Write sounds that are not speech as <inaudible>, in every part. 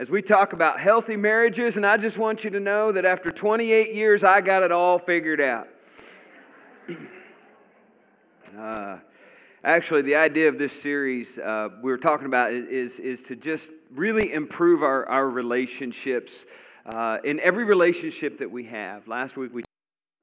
as we talk about healthy marriages, and I just want you to know that after 28 years, I got it all figured out. <clears throat> uh, actually, the idea of this series uh, we were talking about is, is to just really improve our, our relationships uh, in every relationship that we have. Last week, we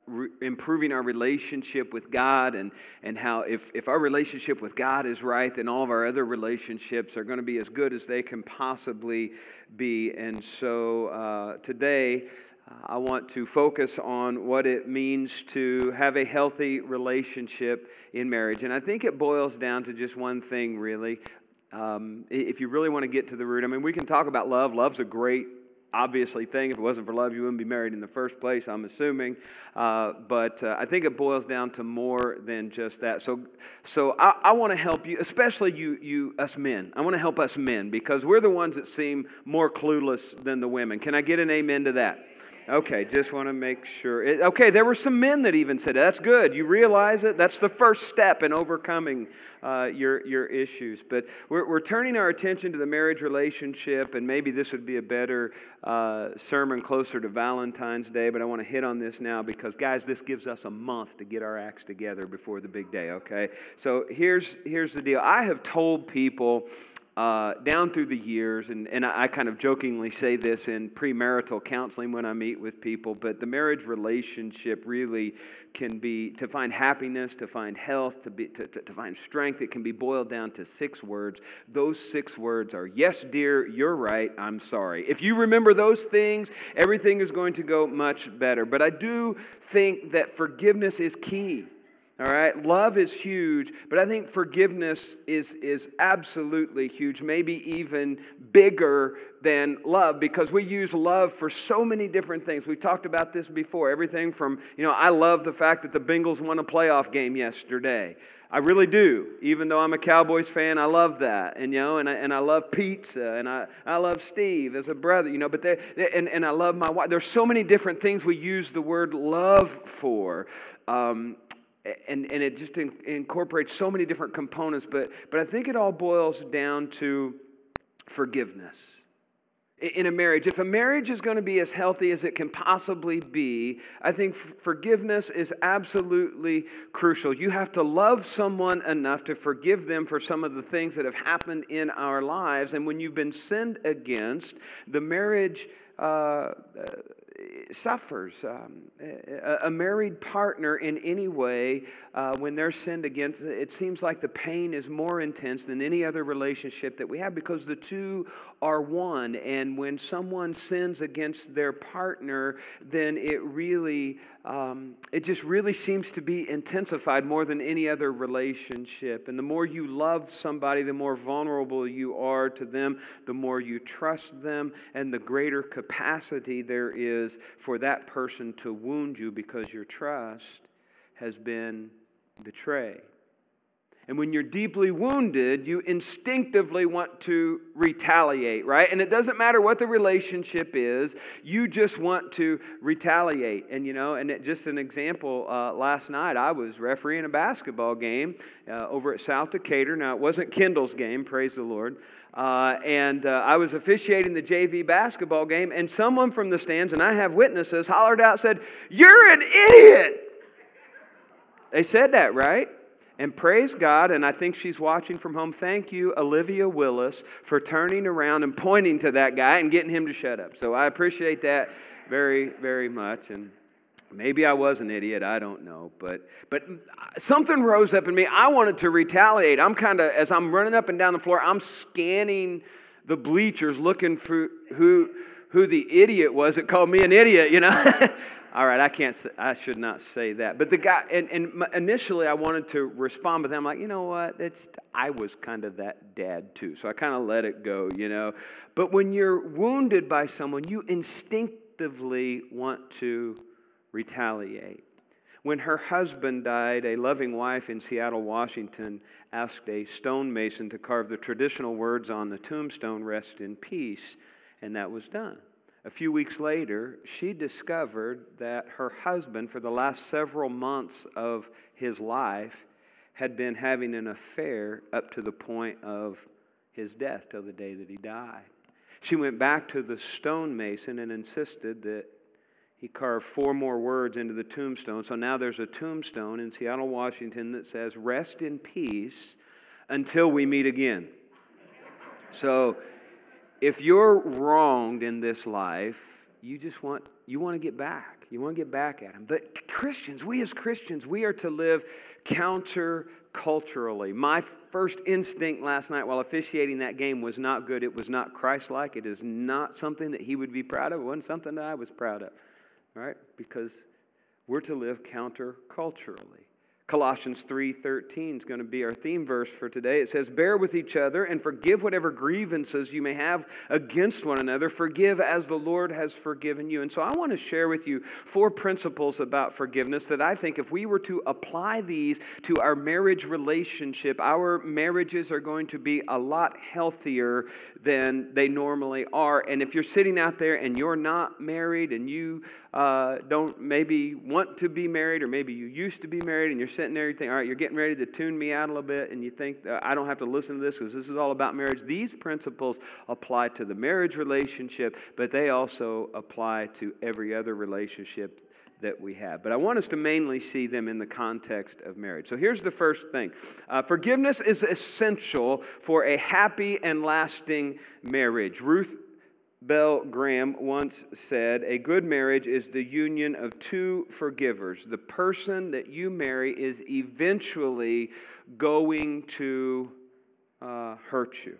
re- improving our relationship with God and, and how if, if our relationship with God is right, then all of our other relationships are going to be as good as they can possibly be. And so uh, today, uh, I want to focus on what it means to have a healthy relationship in marriage. And I think it boils down to just one thing, really. Um, if you really want to get to the root, I mean, we can talk about love. Love's a great obviously thing. If it wasn't for love, you wouldn't be married in the first place, I'm assuming. Uh, but uh, I think it boils down to more than just that. So, so I, I want to help you, especially you, you, us men. I want to help us men because we're the ones that seem more clueless than the women. Can I get an amen to that? Okay, just want to make sure. It, okay, there were some men that even said that's good. You realize it. That's the first step in overcoming uh, your your issues. But we're, we're turning our attention to the marriage relationship, and maybe this would be a better uh, sermon closer to Valentine's Day. But I want to hit on this now because, guys, this gives us a month to get our acts together before the big day. Okay, so here's here's the deal. I have told people uh, down through the years, and, and I, kind of jokingly say this in premarital counseling when I meet with people, but the marriage relationship really can be to find happiness, to find health, to, be, to, to, to find strength. It can be boiled down to six words. Those six words are yes, dear, you're right, I'm sorry. If you remember those things, everything is going to go much better. But I do think that forgiveness is key. All right, love is huge, but I think forgiveness is, is absolutely huge, maybe even bigger than love because we use love for so many different things. We've talked about this before. Everything from, you know, I love the fact that the Bengals won a playoff game yesterday. I really do. Even though I'm a Cowboys fan, I love that. And, you know, and I, and I love pizza and I, I love Steve as a brother, you know, but they, they and, and I love my wife. There's so many different things we use the word love for. Um, and, and it just in, incorporates so many different components, but, but I think it all boils down to forgiveness in a marriage. If a marriage is going to be as healthy as it can possibly be, I think forgiveness is absolutely crucial. You have to love someone enough to forgive them for some of the things that have happened in our lives. And when you've been sinned against, the marriage. Uh, suffers. Um, a, married partner, in any way, uh, when they're sinned against, it seems like the pain is more intense than any other relationship that we have because the two are one. And when someone sins against their partner, then it really, um, it just really seems to be intensified more than any other relationship. And the more you love somebody, the more vulnerable you are to them, the more you trust them, and the greater capacity there is for that person to wound you because your trust has been betrayed. And when you're deeply wounded, you instinctively want to retaliate, right? And it doesn't matter what the relationship is, you just want to retaliate. And, you know, and it, just an example uh, last night, I was refereeing a basketball game uh, over at South Decatur. Now, it wasn't Kendall's game, praise the Lord. Uh, and uh, I was officiating the JV basketball game, and someone from the stands, and I have witnesses, hollered out, said, You're an idiot! They said that, right? And praise God, and I think she's watching from home. Thank you, Olivia Willis, for turning around and pointing to that guy and getting him to shut up. So I appreciate that very, very much. And maybe I was an idiot, I don't know. But, but something rose up in me. I wanted to retaliate. I'm kind of, as I'm running up and down the floor, I'm scanning the bleachers looking for who, who the idiot was that called me an idiot, you know? <laughs> all right, I can't, I should not say that. But the guy, and, and initially I wanted to respond, but then I'm like, you know what? It's, I was kind of that dad too. So I kind of let it go, you know. But when you're wounded by someone, you instinctively want to retaliate. When her husband died, a loving wife in Seattle, Washington, asked a stonemason to carve the traditional words on the tombstone, rest in peace, and that was done. A few weeks later, she discovered that her husband, for the last several months of his life, had been having an affair up to the point of his death till the day that he died. She went back to the stonemason and insisted that he carved four more words into the tombstone. So now there's a tombstone in Seattle, Washington that says, Rest in peace until we meet again. So if you're wronged in this life, you just want you want to get back. You want to get back at him. But Christians, we as Christians, we are to live counter culturally. My first instinct last night while officiating that game was not good. It was not Christ like. It is not something that he would be proud of. It wasn't something that I was proud of right? Because we're to live counterculturally. Colossians 3:13 is going to be our theme verse for today. It says, "Bear with each other and forgive whatever grievances you may have against one another. Forgive as the Lord has forgiven you." And so I want to share with you four principles about forgiveness that I think if we were to apply these to our marriage relationship, our marriages are going to be a lot healthier than they normally are. And if you're sitting out there and you're not married and you uh, don't maybe want to be married or maybe you used to be married and you're sitting there, you think, all right, you're getting ready to tune me out a little bit, and you think, I don't have to listen to this because this is all about marriage. These principles apply to the marriage relationship, but they also apply to every other relationship that we have. But I want us to mainly see them in the context of marriage. So here's the first thing uh, forgiveness is essential for a happy and lasting marriage. Ruth Bell Graham once said, A good marriage is the union of two forgivers. The person that you marry is eventually going to uh, hurt you.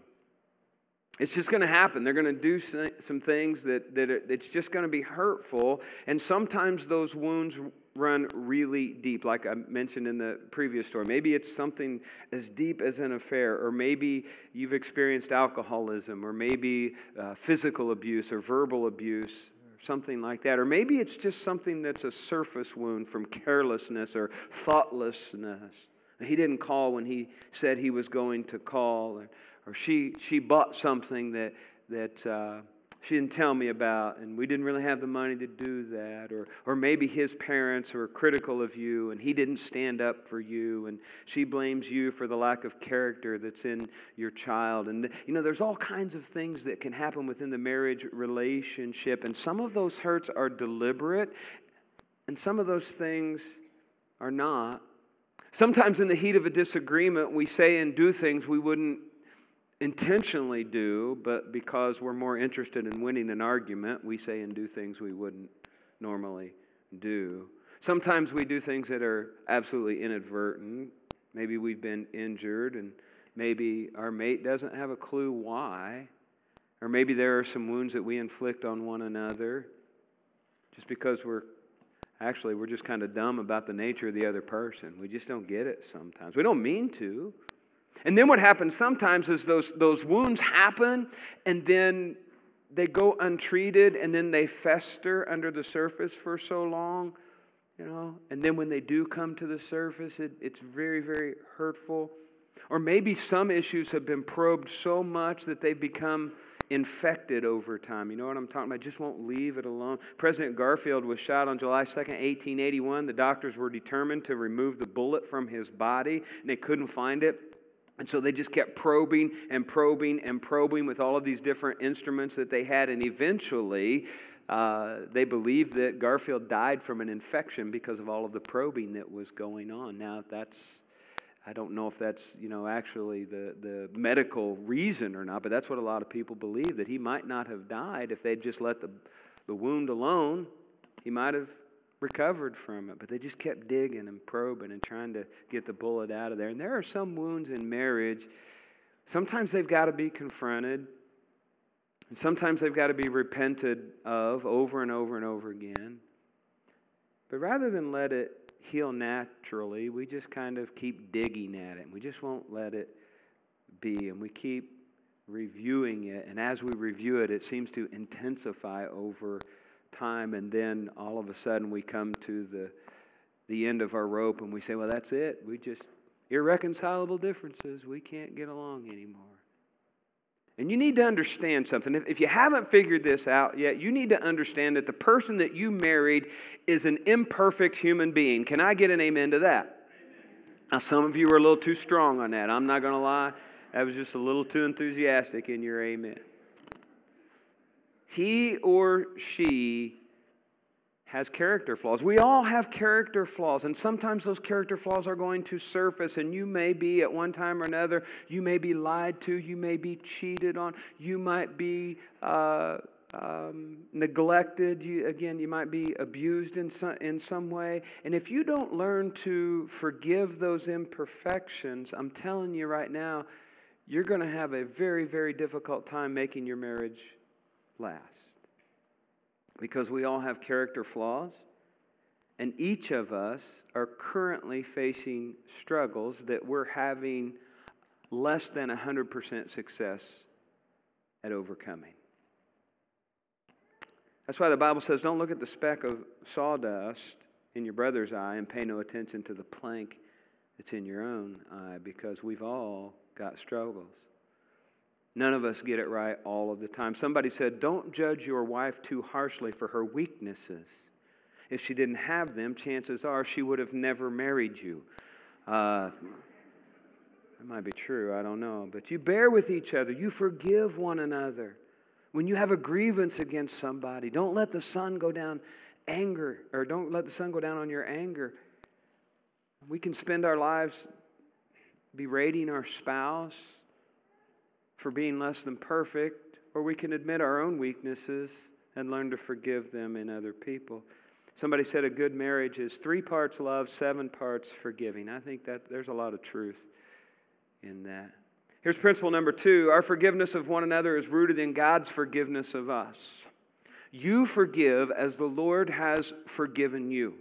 It's just going to happen. They're going to do some things that, that it's just going to be hurtful. And sometimes those wounds run really deep, like I mentioned in the previous story. Maybe it's something as deep as an affair, or maybe you've experienced alcoholism, or maybe uh, physical abuse, or verbal abuse, or something like that. Or maybe it's just something that's a surface wound from carelessness or thoughtlessness. He didn't call when he said he was going to call, or, or she, she bought something that, that uh, she didn't tell me about, and we didn't really have the money to do that. Or, or maybe his parents were critical of you, and he didn't stand up for you, and she blames you for the lack of character that's in your child. And, you know, there's all kinds of things that can happen within the marriage relationship, and some of those hurts are deliberate, and some of those things are not. Sometimes, in the heat of a disagreement, we say and do things we wouldn't intentionally do, but because we're more interested in winning an argument, we say and do things we wouldn't normally do. Sometimes we do things that are absolutely inadvertent. Maybe we've been injured, and maybe our mate doesn't have a clue why. Or maybe there are some wounds that we inflict on one another just because we're actually we're just kind of dumb about the nature of the other person. We just don't get it sometimes. We don't mean to. And then what happens sometimes is those, those wounds happen and then they go untreated and then they fester under the surface for so long, you know. And then when they do come to the surface, it, it's very, very hurtful. Or maybe some issues have been probed so much that they've become infected over time. You know what I'm talking about? Just won't leave it alone. President Garfield was shot on July 2nd, 1881. The doctors were determined to remove the bullet from his body, and they couldn't find it. And so they just kept probing and probing and probing with all of these different instruments that they had. And eventually, uh, they believed that Garfield died from an infection because of all of the probing that was going on. Now, that's, I don't know if that's, you know, actually the, the medical reason or not, but that's what a lot of people believe that he might not have died if they'd just let the, the wound alone. He might have recovered from it, but they just kept digging and probing and trying to get the bullet out of there. And there are some wounds in marriage. Sometimes they've got to be confronted, and sometimes they've got to be repented of over and over and over again. But rather than let it heal naturally, we just kind of keep digging at it. And we just won't let it be. And we keep reviewing it. And as we review it, it seems to intensify over time, and then all of a sudden we come to the, the end of our rope and we say, well, that's it. We just, irreconcilable differences. We can't get along anymore. And you need to understand something. If, you haven't figured this out yet, you need to understand that the person that you married is an imperfect human being. Can I get an amen to that? Now, some of you are a little too strong on that. I'm not going to lie. That was just a little too enthusiastic in your amen. He or she has character flaws. We all have character flaws, and sometimes those character flaws are going to surface, and you may be at one time or another, you may be lied to, you may be cheated on, you might be uh, um, neglected, you, again, you might be abused in some, in some way. And if you don't learn to forgive those imperfections, I'm telling you right now, you're going to have a very, very difficult time making your marriage last because we all have character flaws, and each of us are currently facing struggles that we're having less than 100% success at overcoming. That's why the Bible says don't look at the speck of sawdust in your brother's eye and pay no attention to the plank that's in your own eye because we've all got struggles. None of us get it right all of the time. Somebody said, Don't judge your wife too harshly for her weaknesses. If she didn't have them, chances are she would have never married you. Uh, that might be true, I don't know. But you bear with each other, you forgive one another. When you have a grievance against somebody, don't let the sun go down anger, or don't let the sun go down on your anger. We can spend our lives berating our spouse for being less than perfect, or we can admit our own weaknesses and learn to forgive them in other people. Somebody said a good marriage is three parts love, seven parts forgiving. I think that there's a lot of truth in that. Here's principle number two our forgiveness of one another is rooted in God's forgiveness of us. You forgive as the Lord has forgiven you.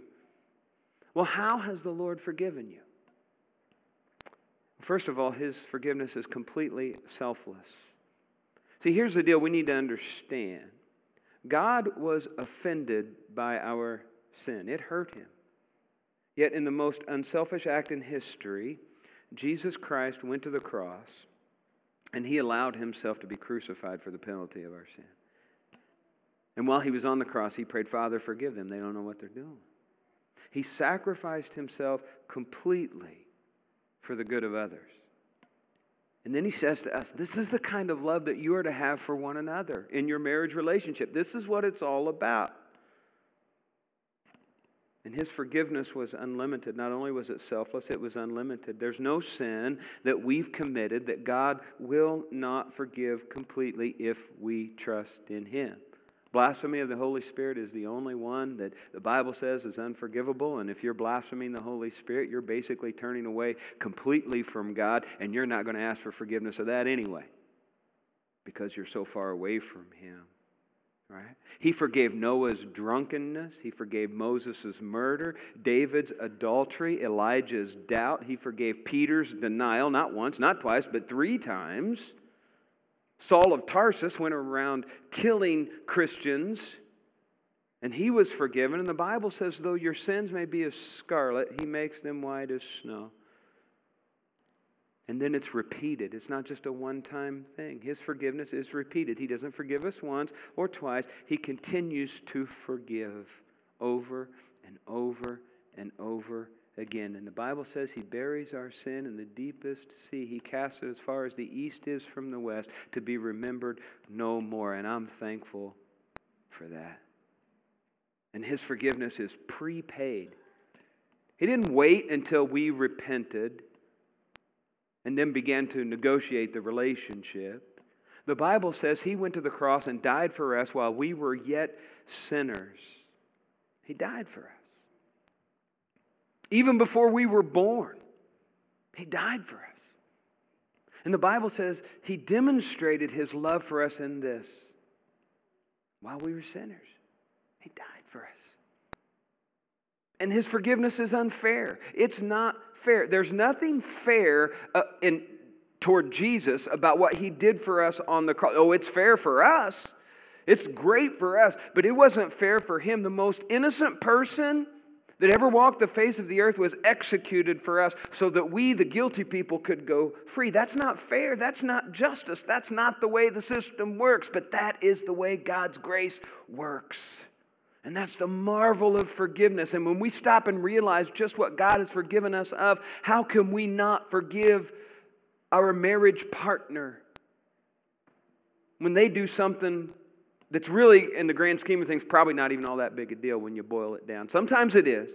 Well, how has the Lord forgiven you? First of all, his forgiveness is completely selfless. See, here's the deal we need to understand God was offended by our sin, it hurt him. Yet, in the most unselfish act in history, Jesus Christ went to the cross and he allowed himself to be crucified for the penalty of our sin. And while he was on the cross, he prayed, Father, forgive them. They don't know what they're doing. He sacrificed himself completely for the good of others. And then he says to us, This is the kind of love that you are to have for one another in your marriage relationship. This is what it's all about. And his forgiveness was unlimited. Not only was it selfless, it was unlimited. There's no sin that we've committed that God will not forgive completely if we trust in him. Blasphemy of the Holy Spirit is the only one that the Bible says is unforgivable. And if you're blaspheming the Holy Spirit, you're basically turning away completely from God, and you're not going to ask for forgiveness of that anyway because you're so far away from Him. Right? He forgave Noah's drunkenness. He forgave Moses' murder, David's adultery, Elijah's doubt. He forgave Peter's denial, not once, not twice, but three times. Saul of Tarsus went around killing Christians, and he was forgiven. And the Bible says, though your sins may be as scarlet, he makes them white as snow. And then it's repeated. It's not just a one time thing. His forgiveness is repeated. He doesn't forgive us once or twice, He continues to forgive over and over and over again. And the Bible says he buries our sin in the deepest sea. He casts it as far as the east is from the west to be remembered no more. And I'm thankful for that. And his forgiveness is prepaid. He didn't wait until we repented and then began to negotiate the relationship. The Bible says he went to the cross and died for us while we were yet sinners. He died for us. Even before we were born, He died for us. And the Bible says He demonstrated His love for us in this while we were sinners. He died for us. And His forgiveness is unfair. It's not fair. There's nothing fair uh, in, toward Jesus about what He did for us on the cross. Oh, it's fair for us. It's great for us, but it wasn't fair for him. The most innocent person that ever walked the face of the earth was executed for us so that we, the guilty people, could go free. That's not fair. That's not justice. That's not the way the system works, but that is the way God's grace works. And that's the marvel of forgiveness. And when we stop and realize just what God has forgiven us of, how can we not forgive our marriage partner when they do something that's really, in the grand scheme of things, probably not even all that big a deal when you boil it down. Sometimes it is,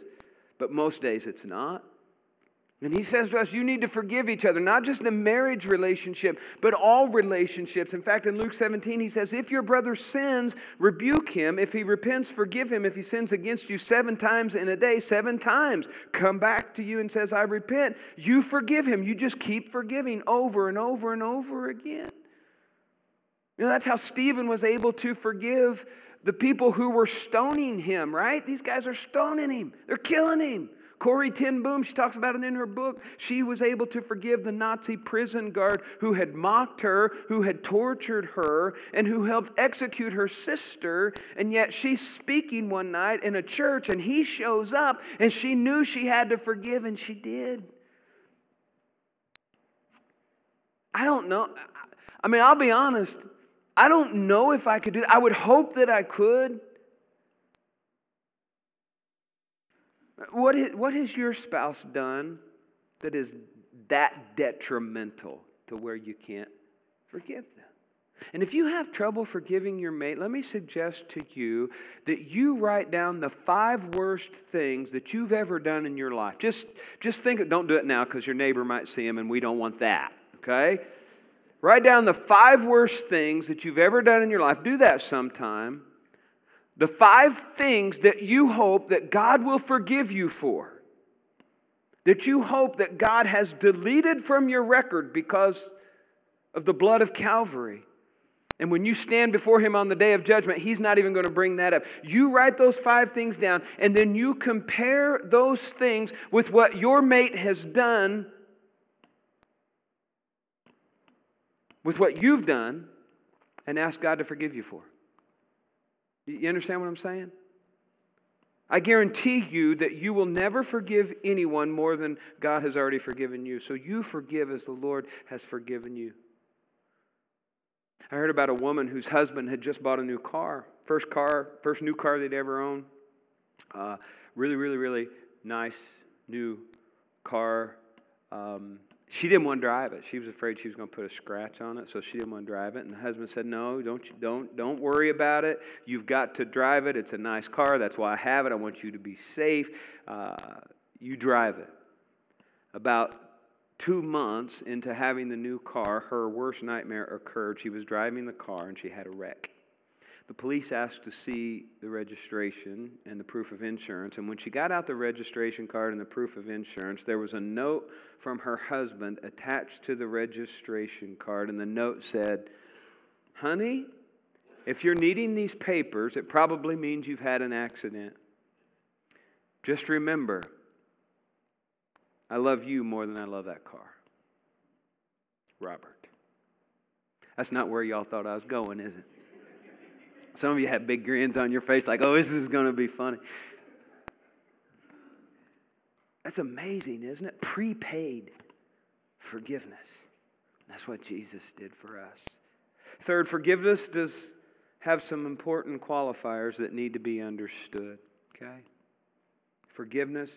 but most days it's not. And he says to us, you need to forgive each other, not just the marriage relationship, but all relationships. In fact, in Luke 17, he says, If your brother sins, rebuke him. If he repents, forgive him. If he sins against you seven times in a day, seven times, come back to you and says, I repent, you forgive him. You just keep forgiving over and over and over again. You know, that's how Stephen was able to forgive the people who were stoning him, right? These guys are stoning him, they're killing him. Corrie ten Boom, she talks about it in her book. She was able to forgive the Nazi prison guard who had mocked her, who had tortured her, and who helped execute her sister. And yet she's speaking one night in a church, and he shows up, and she knew she had to forgive, and she did. I don't know. I mean, I'll be honest. I don't know if I could do that. I would hope that I could. What, is, what has your spouse done that is that detrimental to where you can't forgive them? And if you have trouble forgiving your mate, let me suggest to you that you write down the five worst things that you've ever done in your life. Just, just think, don't do it now because your neighbor might see them and we don't want that, okay? Write down the five worst things that you've ever done in your life. Do that sometime. The five things that you hope that God will forgive you for. That you hope that God has deleted from your record because of the blood of Calvary. And when you stand before Him on the day of judgment, He's not even going to bring that up. You write those five things down, and then you compare those things with what your mate has done with what you've done and ask God to forgive you for. You understand what I'm saying? I guarantee you that you will never forgive anyone more than God has already forgiven you. So you forgive as the Lord has forgiven you. I heard about a woman whose husband had just bought a new car. First car, first new car they'd ever owned. Uh, really, really, really nice new car. Um, she didn't want to drive it. She was afraid she was going to put a scratch on it, so she didn't want to drive it. And the husband said, "No, don't don't don't worry about it. You've got to drive it. It's a nice car. That's why I have it. I want you to be safe. Uh, you drive it." About two months into having the new car, her worst nightmare occurred. She was driving the car and she had a wreck. The police asked to see the registration and the proof of insurance. And when she got out the registration card and the proof of insurance, there was a note from her husband attached to the registration card. And the note said, Honey, if you're needing these papers, it probably means you've had an accident. Just remember, I love you more than I love that car. Robert. That's not where y'all thought I was going, is it? Some of you had big grins on your face, like, oh, this is going to be funny. That's amazing, isn't it? Prepaid forgiveness. That's what Jesus did for us. Third, forgiveness does have some important qualifiers that need to be understood, okay? Forgiveness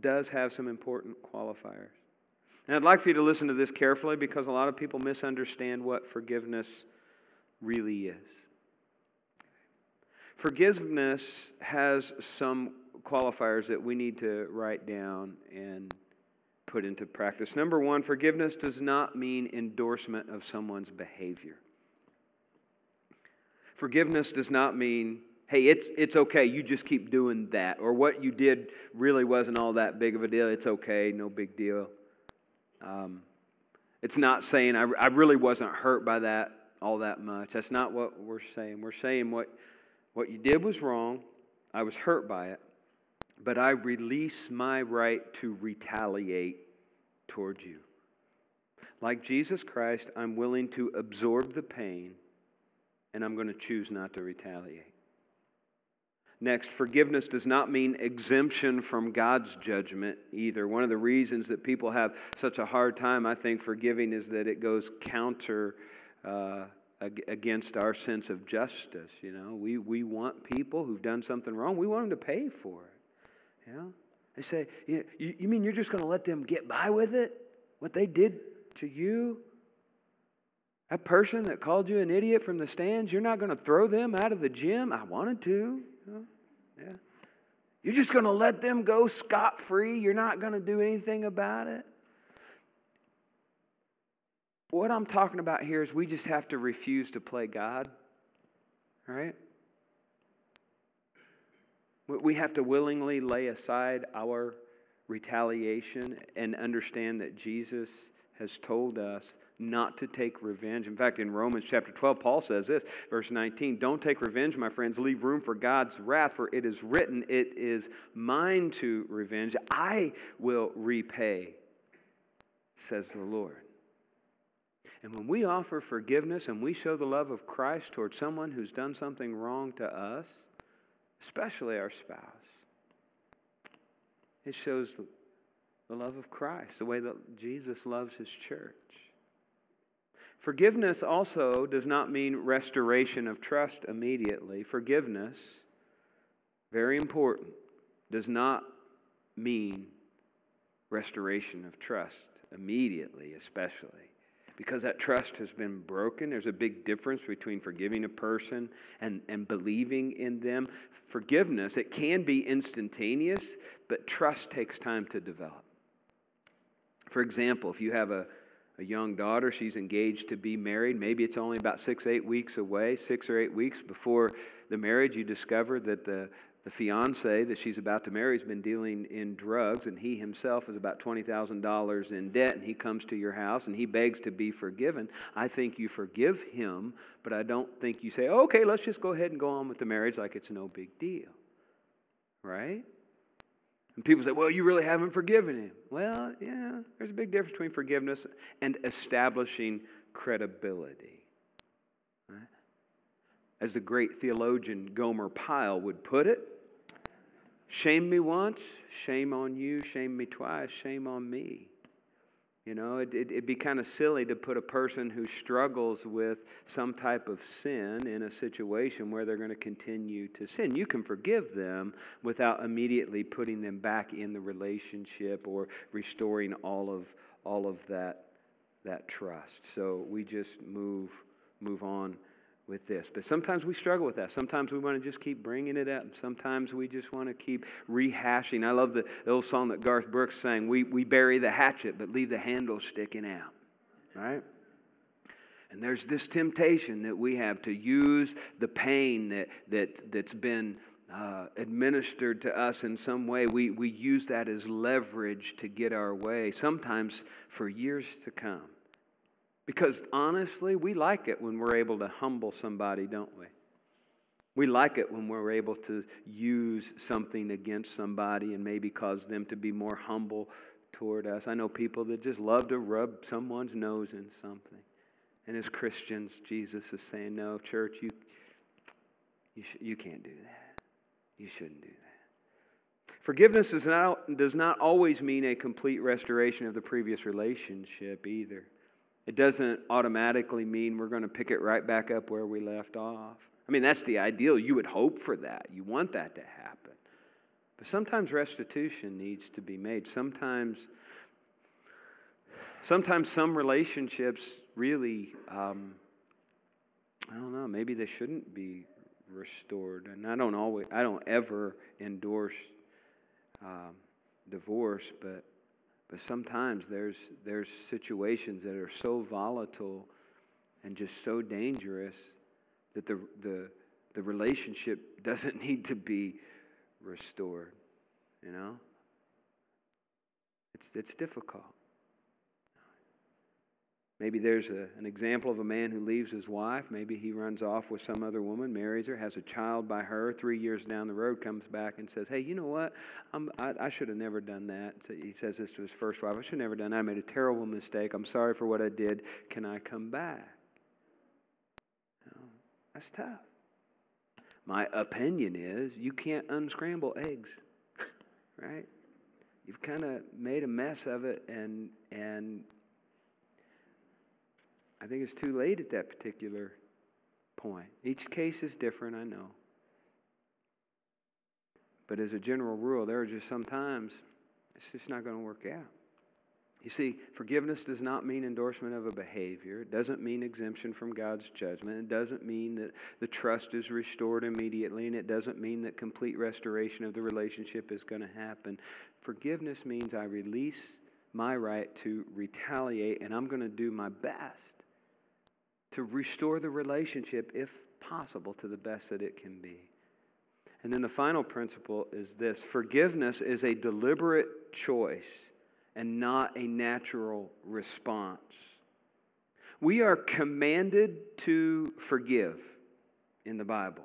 does have some important qualifiers. And I'd like for you to listen to this carefully because a lot of people misunderstand what forgiveness really is. Forgiveness has some qualifiers that we need to write down and put into practice. Number one, forgiveness does not mean endorsement of someone's behavior. Forgiveness does not mean, hey, it's, it's okay, you just keep doing that. Or what you did really wasn't all that big of a deal. It's okay, no big deal. Um, it's not saying, I, I really wasn't hurt by that all that much. That's not what we're saying. We're saying what what you did was wrong. I was hurt by it. But I release my right to retaliate towards you. Like Jesus Christ, I'm willing to absorb the pain and I'm going to choose not to retaliate. Next, forgiveness does not mean exemption from God's judgment either. One of the reasons that people have such a hard time, I think, forgiving is that it goes counter uh, against our sense of justice. You know, we, we want people who've done something wrong, we want them to pay for it. You know, they say, you, you mean you're just going to let them get by with it? What they did to you? That person that called you an idiot from the stands, you're not going to throw them out of the gym? I wanted to. Yeah. You're just going to let them go scot free? You're not going to do anything about it? What I'm talking about here is we just have to refuse to play God, right? We have to willingly lay aside our retaliation and understand that Jesus has told us not to take revenge. In fact, in Romans chapter 12, Paul says this, verse 19 Don't take revenge, my friends. Leave room for God's wrath, for it is written, It is mine to revenge. I will repay, says the Lord. And when we offer forgiveness and we show the love of Christ towards someone who's done something wrong to us, especially our spouse, it shows the love of Christ, the way that Jesus loves his church. Forgiveness also does not mean restoration of trust immediately. Forgiveness, very important, does not mean restoration of trust immediately, especially because that trust has been broken. There's a big difference between forgiving a person and, and believing in them. Forgiveness, it can be instantaneous, but trust takes time to develop. For example, if you have a, a young daughter, she's engaged to be married, maybe it's only about six, eight weeks away, six or eight weeks before the marriage, you discover that the, the fiance that she's about to marry has been dealing in drugs, and he himself is about $20,000 in debt, and he comes to your house and he begs to be forgiven. I think you forgive him, but I don't think you say, okay, let's just go ahead and go on with the marriage like it's no big deal. Right? And people say, well, you really haven't forgiven him. Well, yeah, there's a big difference between forgiveness and establishing credibility as the great theologian Gomer Pyle would put it. Shame me once, shame on you. Shame me twice, shame on me. You know, it, would it, be kind of silly to put a person who struggles with some type of sin in a situation where they're going to continue to sin. You can forgive them without immediately putting them back in the relationship or restoring all of, all of that, that trust. So we just move, move on with this. But sometimes we struggle with that. Sometimes we want to just keep bringing it up. Sometimes we just want to keep rehashing. I love the, old song that Garth Brooks sang we, we bury the hatchet, but leave the handle sticking out. Right? And there's this temptation that we have to use the pain that, that, that's been uh, administered to us in some way. We, we use that as leverage to get our way, sometimes for years to come. Because honestly, we like it when we're able to humble somebody, don't we? We like it when we're able to use something against somebody and maybe cause them to be more humble toward us. I know people that just love to rub someone's nose in something. And as Christians, Jesus is saying, No, church, you, you, sh- you can't do that. You shouldn't do that. Forgiveness not, does not always mean a complete restoration of the previous relationship either. It doesn't automatically mean we're going to pick it right back up where we left off. I mean, that's the ideal. You would hope for that. You want that to happen. But sometimes restitution needs to be made. Sometimes, sometimes some relationships really, um, I don't know, maybe they shouldn't be restored. And I don't always, I don't ever endorse um, divorce, but but sometimes there's, there's situations that are so volatile and just so dangerous that the, the, the relationship <laughs> doesn't need to be restored. You know? It's, it's difficult. Maybe there's a, an example of a man who leaves his wife. Maybe he runs off with some other woman, marries her, has a child by her. Three years down the road, comes back and says, Hey, you know what? I, I should have never done that. So he says this to his first wife I should have never done that. I made a terrible mistake. I'm sorry for what I did. Can I come back? that's tough. My opinion is you can't unscramble eggs, <laughs> right? You've kind of made a mess of it, and, and I think it's too late at that particular point. Each case is different, I know. But as a general rule, there are just sometimes it's just not going to work out. You see, forgiveness does not mean endorsement of a behavior. It doesn't mean exemption from God's judgment. It doesn't mean that the trust is restored immediately, and it doesn't mean that complete restoration of the relationship is going to happen. Forgiveness means I release my right to retaliate, and I'm going to do my best to restore the relationship, if possible, to the best that it can be. And then the final principle is this forgiveness is a deliberate choice and not a natural response. We are commanded to forgive in the Bible.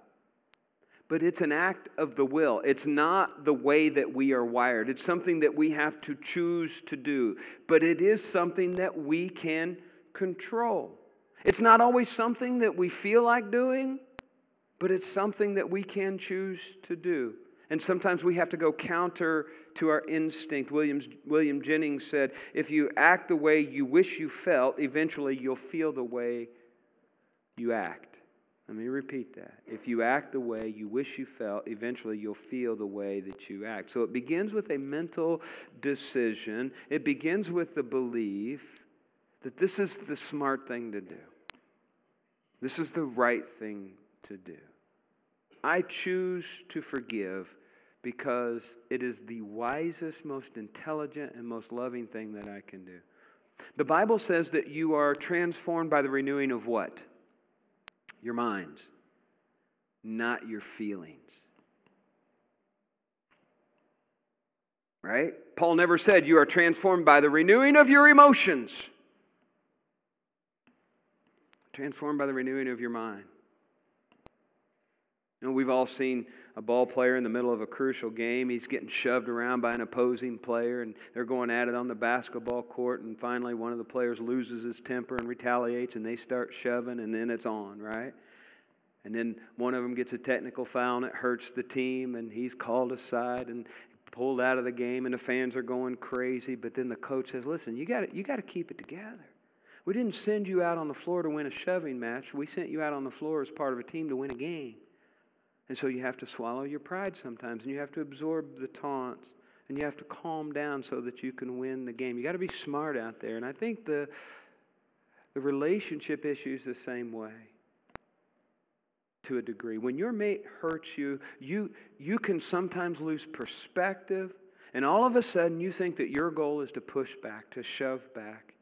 But it's an act of the will. It's not the way that we are wired. It's something that we have to choose to do. But it is something that we can control. It's not always something that we feel like doing, but it's something that we can choose to do. And sometimes we have to go counter to our instinct. Williams, William Jennings said, If you act the way you wish you felt, eventually you'll feel the way you act. Let me repeat that. If you act the way you wish you felt, eventually you'll feel the way that you act. So it begins with a mental decision, it begins with the belief that this is the smart thing to do, this is the right thing to do. I choose to forgive because it is the wisest, most intelligent, and most loving thing that I can do. The Bible says that you are transformed by the renewing of what? Your minds, not your feelings. Right? Paul never said you are transformed by the renewing of your emotions. Transformed by the renewing of your mind. You know, we've all seen a ball player in the middle of a crucial game. He's getting shoved around by an opposing player, and they're going at it on the basketball court. And finally, one of the players loses his temper and retaliates, and they start shoving, and then it's on, right? And then one of them gets a technical foul, and it hurts the team, and he's called aside and pulled out of the game, and the fans are going crazy. But then the coach says, Listen, you got you got to keep it together. We didn't send you out on the floor to win a shoving match. We sent you out on the floor as part of a team to win a game. And so you have to swallow your pride sometimes, and you have to absorb the taunts, and you have to calm down so that you can win the game. You got to be smart out there. And I think the, the relationship issue is the same way to a degree. When your mate hurts you, you, you can sometimes lose perspective, and all of a sudden you think that your goal is to push back, to shove back,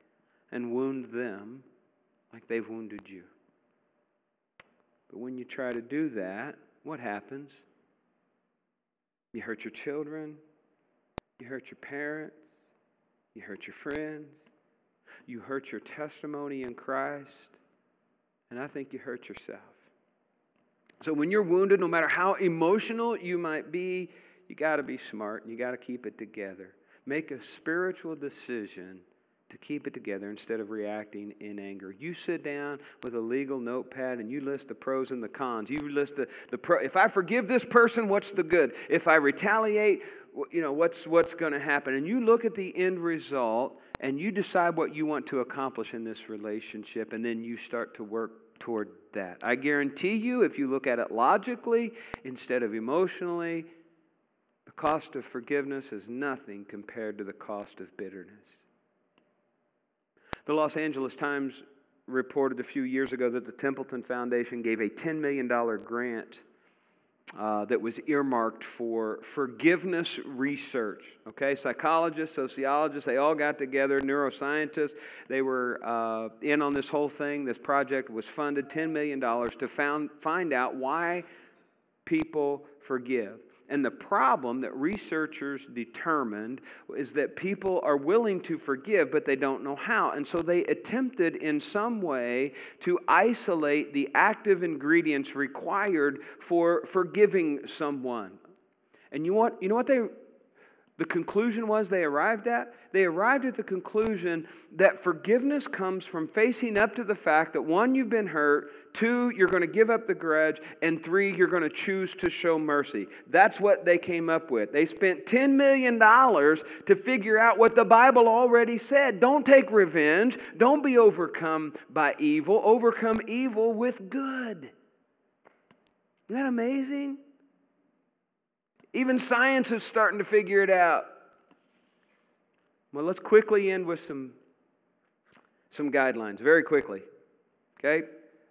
and wound them like they've wounded you. But when you try to do that, what happens? You hurt your children, you hurt your parents, you hurt your friends, you hurt your testimony in Christ, and I think you hurt yourself. So when you're wounded, no matter how emotional you might be, you got to be smart and you got to keep it together. Make a spiritual decision to keep it together instead of reacting in anger. You sit down with a legal notepad and you list the pros and the cons. You list the, the pro. If I forgive this person, what's the good? If I retaliate, you know, what's, what's going to happen? And you look at the end result and you decide what you want to accomplish in this relationship, and then you start to work toward that. I guarantee you, if you look at it logically instead of emotionally, the cost of forgiveness is nothing compared to the cost of bitterness. The Los Angeles Times reported a few years ago that the Templeton Foundation gave a $10 million grant uh, that was earmarked for forgiveness research. Okay, psychologists, sociologists, they all got together, neuroscientists, they were uh, in on this whole thing. This project was funded $10 million to found, find out why people forgive. And the problem that researchers determined is that people are willing to forgive, but they don't know how. And so they attempted in some way to isolate the active ingredients required for forgiving someone. And you, want, you know what they the conclusion was they arrived at? They arrived at the conclusion that forgiveness comes from facing up to the fact that one, you've been hurt, two, you're going to give up the grudge, and three, you're going to choose to show mercy. That's what they came up with. They spent $10 million to figure out what the Bible already said. Don't take revenge, don't be overcome by evil, overcome evil with good. Isn't that amazing? Even science is starting to figure it out. Well, let's quickly end with some, some guidelines, very quickly. Okay?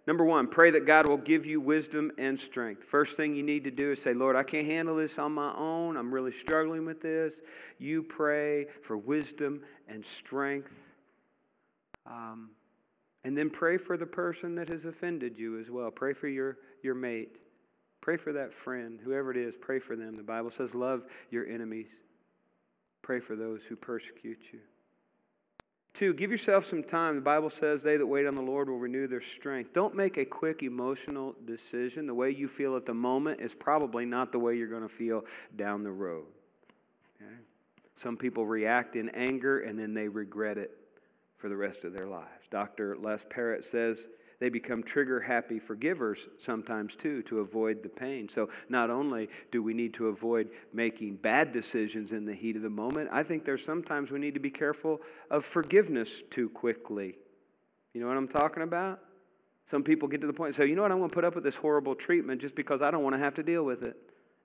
Number one, pray that God will give you wisdom and strength. First thing you need to do is say, Lord, I can't handle this on my own. I'm really struggling with this. You pray for wisdom and strength. Um, and then pray for the person that has offended you as well. Pray for your, your mate. Pray for that friend, whoever it is, pray for them. The Bible says, love your enemies. Pray for those who persecute you. Two, give yourself some time. The Bible says they that wait on the Lord will renew their strength. Don't make a quick emotional decision. The way you feel at the moment is probably not the way you're going to feel down the road. Okay? Some people react in anger and then they regret it for the rest of their lives. Dr. Les Parrott says they become trigger happy forgivers sometimes too to avoid the pain. So, not only do we need to avoid making bad decisions in the heat of the moment, I think there's sometimes we need to be careful of forgiveness too quickly. You know what I'm talking about? Some people get to the point and say, you know what, I'm going to put up with this horrible treatment just because I don't want to have to deal with it.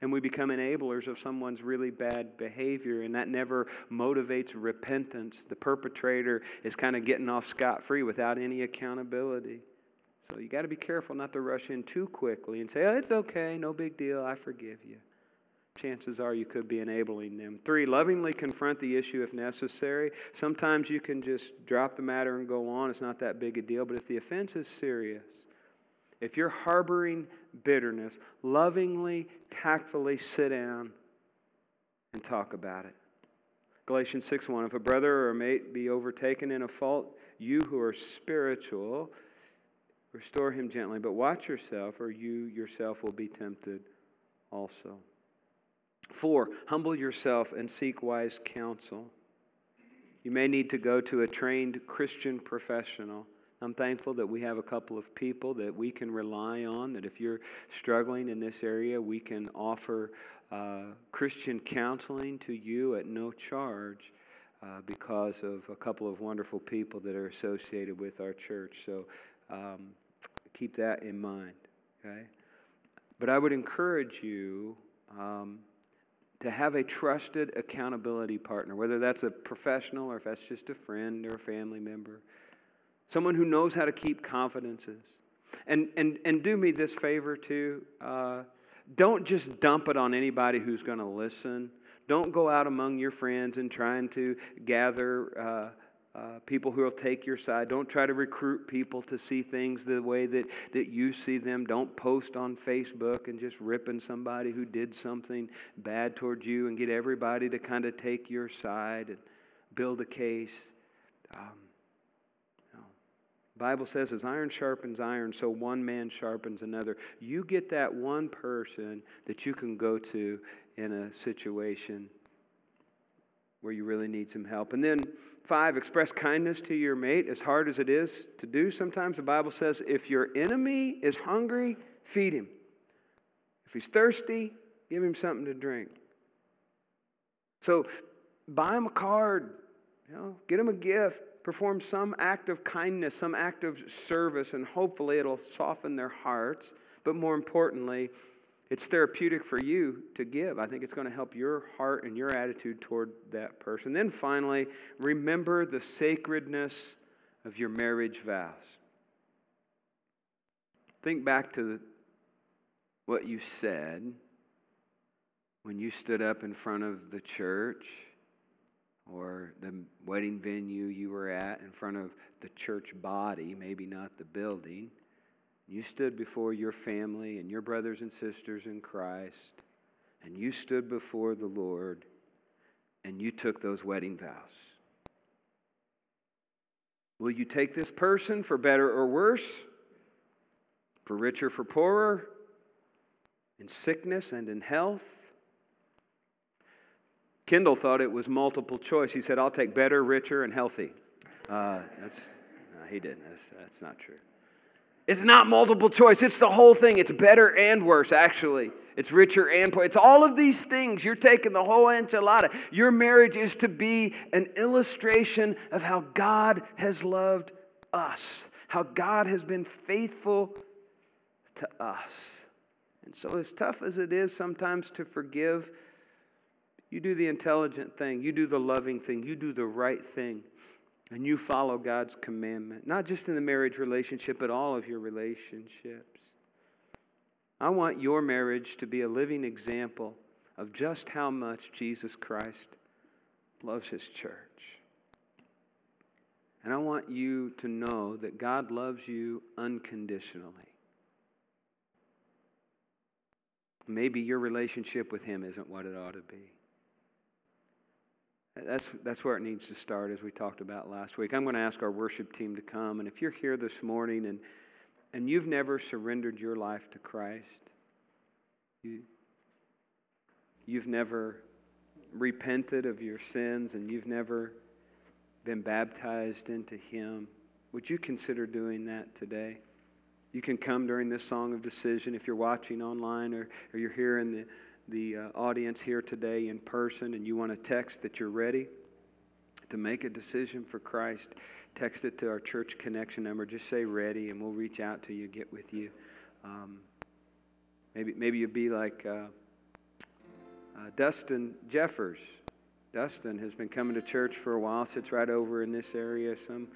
And we become enablers of someone's really bad behavior, and that never motivates repentance. The perpetrator is kind of getting off scot free without any accountability. So you got to be careful not to rush in too quickly and say, oh, it's okay, no big deal, I forgive you. Chances are you could be enabling them. Three, lovingly confront the issue if necessary. Sometimes you can just drop the matter and go on. It's not that big a deal. But if the offense is serious, if you're harboring bitterness, lovingly, tactfully sit down and talk about it. Galatians 6 1 If a brother or a mate be overtaken in a fault, you who are spiritual, Restore him gently, but watch yourself, or you yourself will be tempted also. Four, humble yourself and seek wise counsel. You may need to go to a trained Christian professional. I'm thankful that we have a couple of people that we can rely on, that if you're struggling in this area, we can offer uh, Christian counseling to you at no charge uh, because of a couple of wonderful people that are associated with our church. So um, keep that in mind, okay? But I would encourage you um, to have a trusted accountability partner, whether that's a professional or if that's just a friend or a family member, someone who knows how to keep confidences. And, and, and do me this favor too. Uh, don't just dump it on anybody who's going to listen. Don't go out among your friends and trying to gather. Uh, uh, people who will take your side. Don't try to recruit people to see things the way that, that you see them. Don't post on Facebook and just ripping somebody who did something bad towards you and get everybody to kind of take your side and build a case. Um, Bible says, as iron sharpens iron, so one man sharpens another. You get that one person that you can go to in a situation where you really need some help. And then, five, express kindness to your mate, as hard as it is to do. Sometimes the Bible says, if your enemy is hungry, feed him. If he's thirsty, give him something to drink. So, buy him a card, you know, get him a gift, perform some act of kindness, some act of service, and hopefully it'll soften their hearts. But more importantly, it's therapeutic for you to give. I think it's going to help your heart and your attitude toward that person. Then finally, remember the sacredness of your marriage vows. Think back to what you said when you stood up in front of the church or the wedding venue you were at, in front of the church body, maybe not the building. You stood before your family and your brothers and sisters in Christ, and you stood before the Lord, and you took those wedding vows. Will you take this person for better or worse, for richer, for poorer, in sickness and in health? Kendall thought it was multiple choice. He said, I'll take better, richer, and healthy. Uh, that's, no, he didn't. That's, that's not true. It's not multiple choice, it's the whole thing. It's better and worse, actually. It's richer and poor. It's all of these things. You're taking the whole enchilada. Your marriage is to be an illustration of how God has loved us, how God has been faithful to us. And so, as tough as it is sometimes to forgive, You do the intelligent thing. You do the loving thing. You do the right thing. And you follow God's commandment, not just in the marriage relationship, but all of your relationships. I want your marriage to be a living example of just how much Jesus Christ loves his church. And I want you to know that God loves you unconditionally. Maybe your relationship with him isn't what it ought to be. That's, that's where it needs to start, as we talked about last week. I'm going to ask our worship team to come. And if you're here this morning and, and you've never surrendered your life to Christ, you, you've never repented of your sins and you've never been baptized into Him, would you consider doing that today? You can come during this song of decision if you're watching online or, or you're here in the the uh, audience here today in person and you want to text that you're ready to make a decision for Christ, text it to our church connection number. Just say ready, and we'll reach out to you, get with you. Um, maybe maybe you'd be like uh, uh, Dustin Jeffers. Dustin has been coming to church for a while. Sits right over in this area. Some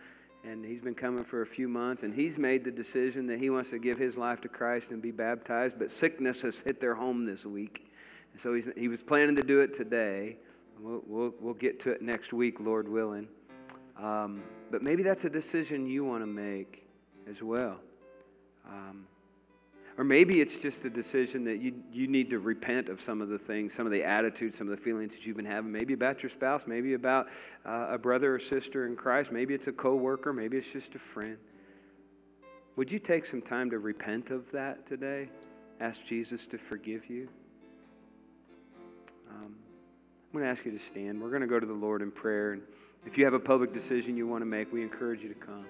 and he's been coming for a few months, and he's made the decision that he wants to give his life to Christ and be baptized. But sickness has hit their home this week, so he was planning to do it today. We'll, we'll, we'll, get to it next week, Lord willing. Um, but maybe that's a decision you want to make as well. Um, or maybe it's just a decision that you, you need to repent of some of the things, some of the attitudes, some of the feelings that you've been having. Maybe about your spouse, maybe about uh, a brother or sister in Christ. Maybe it's a coworker, maybe it's just a friend. Would you take some time to repent of that today? Ask Jesus to forgive you? Um, I'm going to ask you to stand. We're going to go to the Lord in prayer. And if you have a public decision you want to make, we encourage you to come.